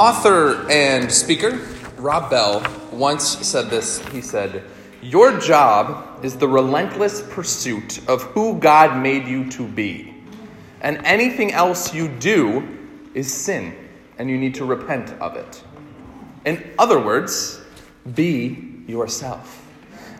Author and speaker Rob Bell once said this. He said, Your job is the relentless pursuit of who God made you to be. And anything else you do is sin, and you need to repent of it. In other words, be yourself.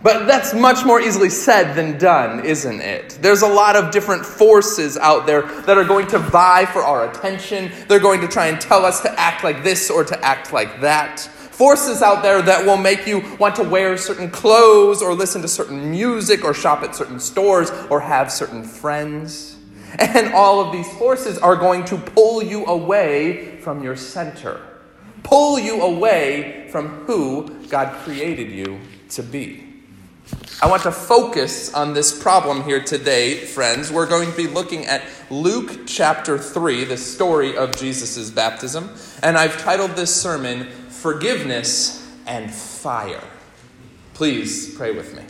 But that's much more easily said than done, isn't it? There's a lot of different forces out there that are going to vie for our attention. They're going to try and tell us to act like this or to act like that. Forces out there that will make you want to wear certain clothes or listen to certain music or shop at certain stores or have certain friends. And all of these forces are going to pull you away from your center, pull you away from who God created you to be. I want to focus on this problem here today, friends. We're going to be looking at Luke chapter 3, the story of Jesus' baptism, and I've titled this sermon, Forgiveness and Fire. Please pray with me.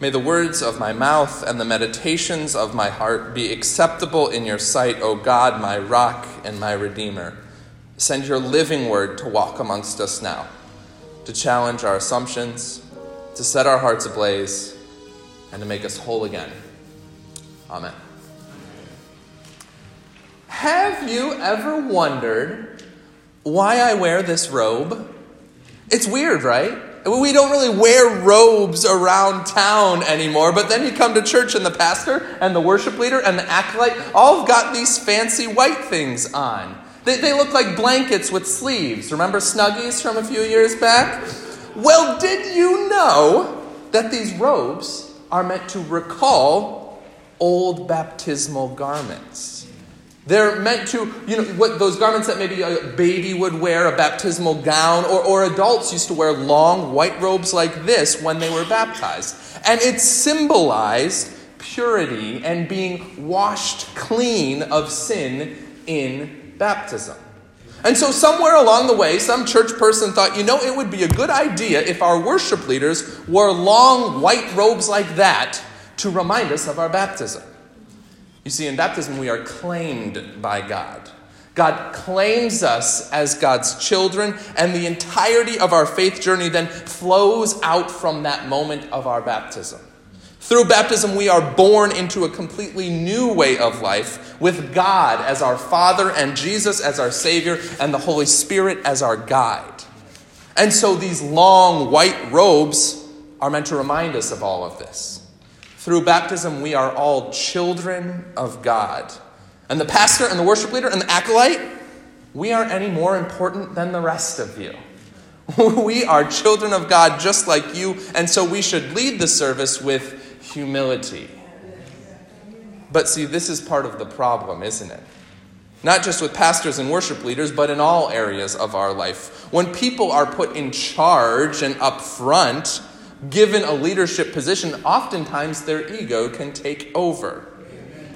May the words of my mouth and the meditations of my heart be acceptable in your sight, O God, my rock and my redeemer. Send your living word to walk amongst us now to challenge our assumptions, to set our hearts ablaze, and to make us whole again. Amen. Have you ever wondered why I wear this robe? It's weird, right? We don't really wear robes around town anymore, but then you come to church and the pastor and the worship leader and the acolyte all got these fancy white things on. They, they look like blankets with sleeves. Remember Snuggies from a few years back? Well, did you know that these robes are meant to recall old baptismal garments? They're meant to, you know, what those garments that maybe a baby would wear, a baptismal gown, or, or adults used to wear long white robes like this when they were baptized. And it symbolized purity and being washed clean of sin in baptism. And so, somewhere along the way, some church person thought, you know, it would be a good idea if our worship leaders wore long white robes like that to remind us of our baptism. You see, in baptism, we are claimed by God. God claims us as God's children, and the entirety of our faith journey then flows out from that moment of our baptism. Through baptism, we are born into a completely new way of life with God as our Father and Jesus as our Savior and the Holy Spirit as our guide. And so these long white robes are meant to remind us of all of this. Through baptism, we are all children of God. And the pastor and the worship leader and the acolyte, we aren't any more important than the rest of you. we are children of God just like you, and so we should lead the service with humility. But see, this is part of the problem, isn't it? Not just with pastors and worship leaders, but in all areas of our life. When people are put in charge and up front, given a leadership position, oftentimes their ego can take over.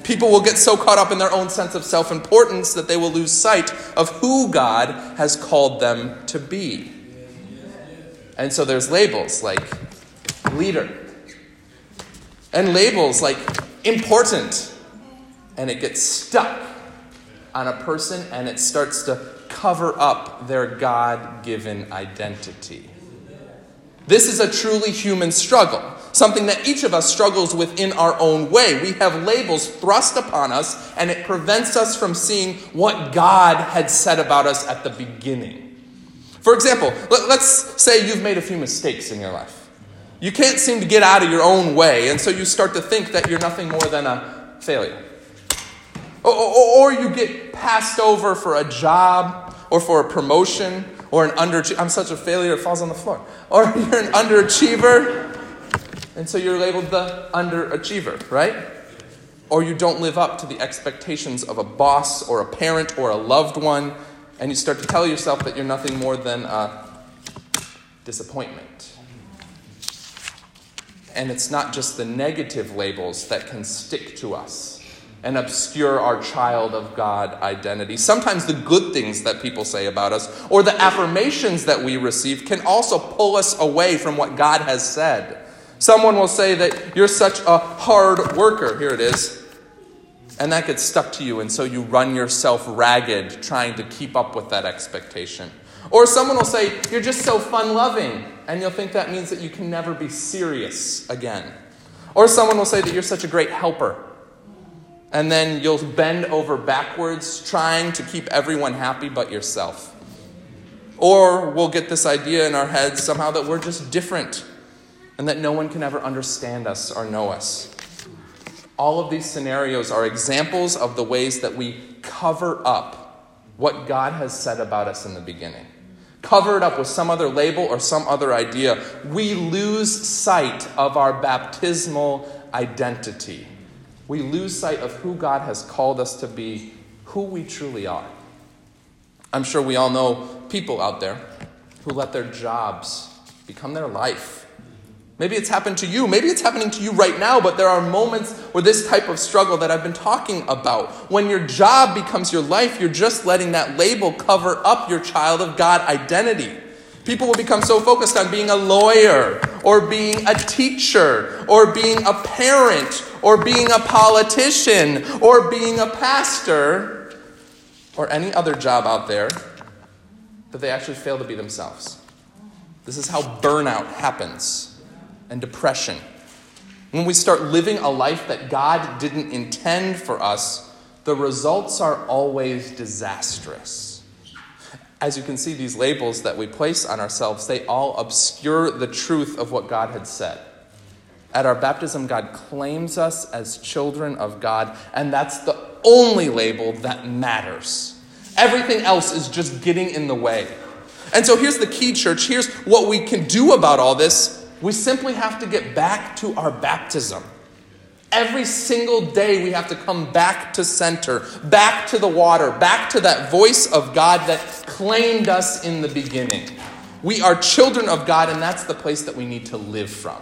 People will get so caught up in their own sense of self importance that they will lose sight of who God has called them to be. And so there's labels like leader, and labels like important, and it gets stuck on a person and it starts to cover up their God given identity. This is a truly human struggle, something that each of us struggles with in our own way. We have labels thrust upon us, and it prevents us from seeing what God had said about us at the beginning. For example, let's say you've made a few mistakes in your life. You can't seem to get out of your own way, and so you start to think that you're nothing more than a failure. Or, or, you get passed over for a job or for a promotion or an underachiever. I'm such a failure, it falls on the floor. Or you're an underachiever, and so you're labeled the underachiever, right? Or you don't live up to the expectations of a boss or a parent or a loved one, and you start to tell yourself that you're nothing more than a disappointment. And it's not just the negative labels that can stick to us and obscure our child of God identity. Sometimes the good things that people say about us or the affirmations that we receive can also pull us away from what God has said. Someone will say that you're such a hard worker. Here it is. And that gets stuck to you, and so you run yourself ragged trying to keep up with that expectation. Or someone will say, You're just so fun loving, and you'll think that means that you can never be serious again. Or someone will say that you're such a great helper, and then you'll bend over backwards trying to keep everyone happy but yourself. Or we'll get this idea in our heads somehow that we're just different and that no one can ever understand us or know us. All of these scenarios are examples of the ways that we cover up what God has said about us in the beginning. Cover it up with some other label or some other idea. We lose sight of our baptismal identity. We lose sight of who God has called us to be, who we truly are. I'm sure we all know people out there who let their jobs become their life Maybe it's happened to you. Maybe it's happening to you right now, but there are moments where this type of struggle that I've been talking about, when your job becomes your life, you're just letting that label cover up your child of God identity. People will become so focused on being a lawyer, or being a teacher, or being a parent, or being a politician, or being a pastor, or any other job out there, that they actually fail to be themselves. This is how burnout happens and depression. When we start living a life that God didn't intend for us, the results are always disastrous. As you can see, these labels that we place on ourselves, they all obscure the truth of what God had said. At our baptism, God claims us as children of God, and that's the only label that matters. Everything else is just getting in the way. And so here's the key, church. Here's what we can do about all this we simply have to get back to our baptism. Every single day, we have to come back to center, back to the water, back to that voice of God that claimed us in the beginning. We are children of God, and that's the place that we need to live from.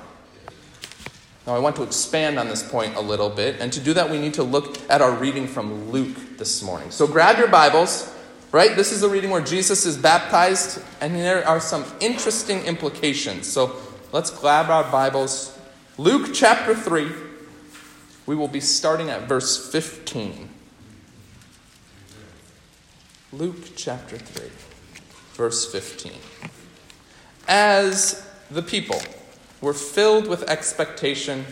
Now, I want to expand on this point a little bit, and to do that, we need to look at our reading from Luke this morning. So, grab your Bibles, right? This is the reading where Jesus is baptized, and there are some interesting implications. So, Let's grab our Bibles. Luke chapter 3. We will be starting at verse 15. Luke chapter 3, verse 15. As the people were filled with expectation,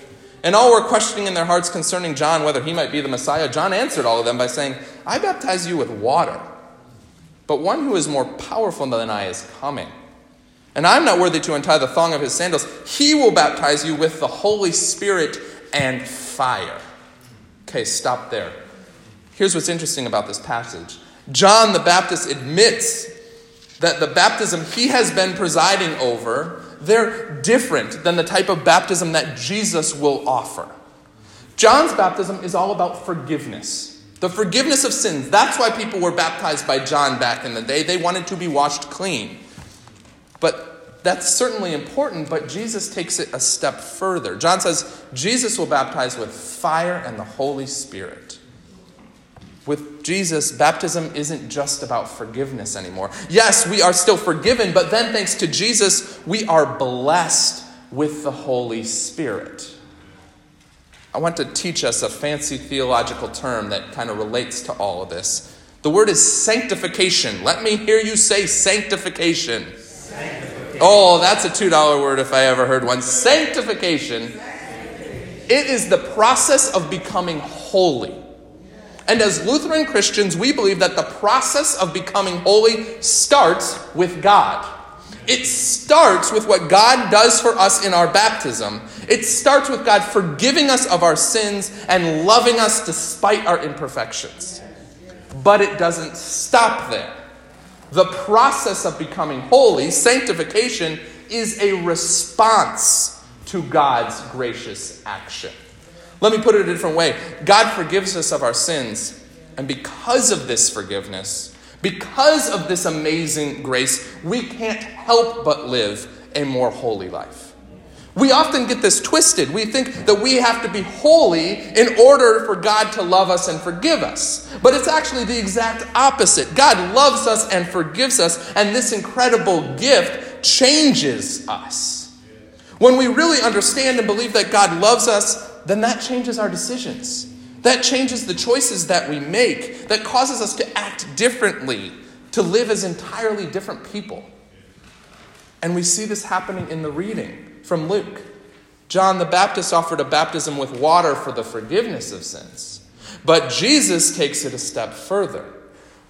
and all were questioning in their hearts concerning John whether he might be the Messiah, John answered all of them by saying, I baptize you with water, but one who is more powerful than I is coming and I'm not worthy to untie the thong of his sandals. He will baptize you with the Holy Spirit and fire. Okay, stop there. Here's what's interesting about this passage John the Baptist admits that the baptism he has been presiding over, they're different than the type of baptism that Jesus will offer. John's baptism is all about forgiveness. The forgiveness of sins. That's why people were baptized by John back in the day. They wanted to be washed clean. But that's certainly important, but Jesus takes it a step further. John says Jesus will baptize with fire and the Holy Spirit. With Jesus, baptism isn't just about forgiveness anymore. Yes, we are still forgiven, but then thanks to Jesus, we are blessed with the Holy Spirit. I want to teach us a fancy theological term that kind of relates to all of this. The word is sanctification. Let me hear you say sanctification. Oh, that's a $2 word if I ever heard one. Sanctification. It is the process of becoming holy. And as Lutheran Christians, we believe that the process of becoming holy starts with God. It starts with what God does for us in our baptism. It starts with God forgiving us of our sins and loving us despite our imperfections. But it doesn't stop there. The process of becoming holy, sanctification, is a response to God's gracious action. Let me put it a different way God forgives us of our sins, and because of this forgiveness, because of this amazing grace, we can't help but live a more holy life. We often get this twisted. We think that we have to be holy in order for God to love us and forgive us. But it's actually the exact opposite. God loves us and forgives us, and this incredible gift changes us. When we really understand and believe that God loves us, then that changes our decisions. That changes the choices that we make, that causes us to act differently, to live as entirely different people. And we see this happening in the reading from Luke. John the Baptist offered a baptism with water for the forgiveness of sins. But Jesus takes it a step further.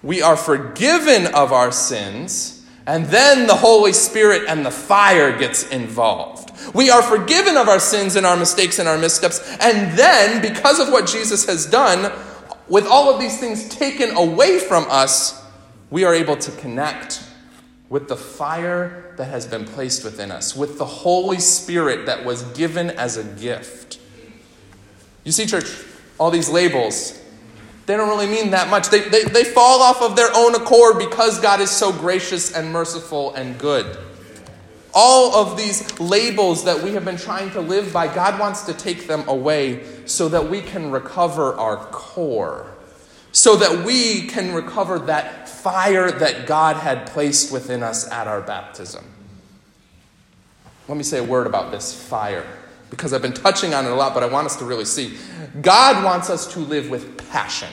We are forgiven of our sins, and then the Holy Spirit and the fire gets involved. We are forgiven of our sins and our mistakes and our missteps, and then, because of what Jesus has done, with all of these things taken away from us, we are able to connect with the fire that has been placed within us, with the Holy Spirit that was given as a gift. You see, church, all these labels, they don't really mean that much. They, they, they fall off of their own accord because God is so gracious and merciful and good. All of these labels that we have been trying to live by, God wants to take them away so that we can recover our core, so that we can recover that fire that God had placed within us at our baptism. Let me say a word about this fire because I've been touching on it a lot, but I want us to really see. God wants us to live with passion.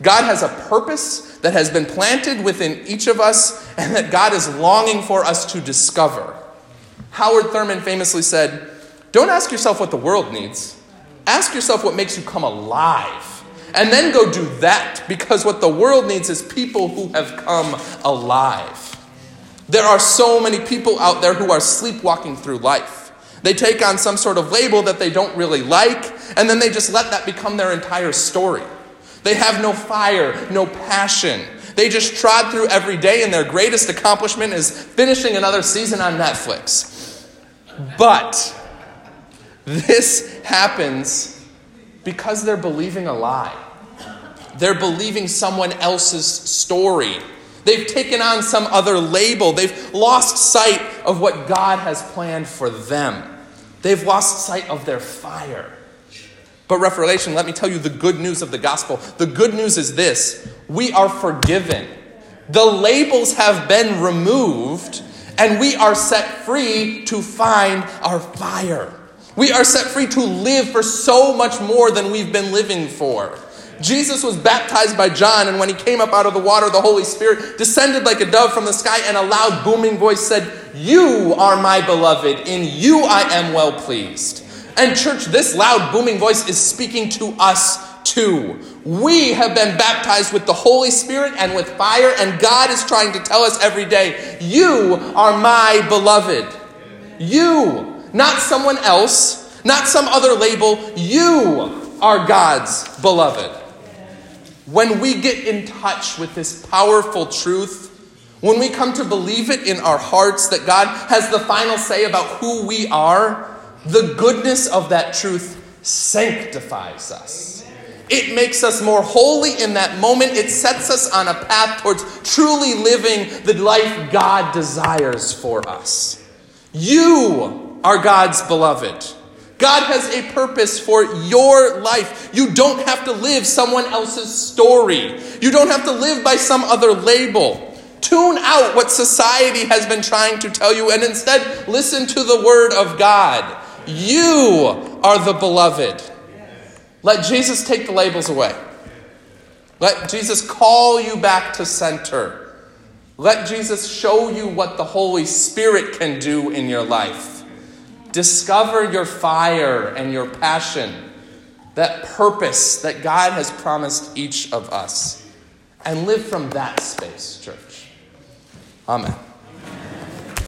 God has a purpose that has been planted within each of us and that God is longing for us to discover. Howard Thurman famously said, Don't ask yourself what the world needs, ask yourself what makes you come alive. And then go do that because what the world needs is people who have come alive. There are so many people out there who are sleepwalking through life. They take on some sort of label that they don't really like, and then they just let that become their entire story. They have no fire, no passion. They just trod through every day, and their greatest accomplishment is finishing another season on Netflix. But this happens because they're believing a lie. They're believing someone else's story. They've taken on some other label. They've lost sight of what God has planned for them. They've lost sight of their fire. But, Reformation, let me tell you the good news of the gospel. The good news is this we are forgiven. The labels have been removed, and we are set free to find our fire. We are set free to live for so much more than we've been living for. Jesus was baptized by John, and when he came up out of the water, the Holy Spirit descended like a dove from the sky, and a loud booming voice said, You are my beloved, in you I am well pleased. And, church, this loud booming voice is speaking to us too. We have been baptized with the Holy Spirit and with fire, and God is trying to tell us every day, You are my beloved. You, not someone else, not some other label, you are God's beloved when we get in touch with this powerful truth, when we come to believe it in our hearts that God has the final say about who we are, the goodness of that truth sanctifies us. It makes us more holy in that moment. It sets us on a path towards truly living the life God desires for us. You are God's beloved. God has a purpose for your life. You don't have to live someone else's story, you don't have to live by some other label. Tune out what society has been trying to tell you and instead listen to the word of God. You are the beloved. Let Jesus take the labels away. Let Jesus call you back to center. Let Jesus show you what the Holy Spirit can do in your life. Discover your fire and your passion, that purpose that God has promised each of us, and live from that space, church. Amen.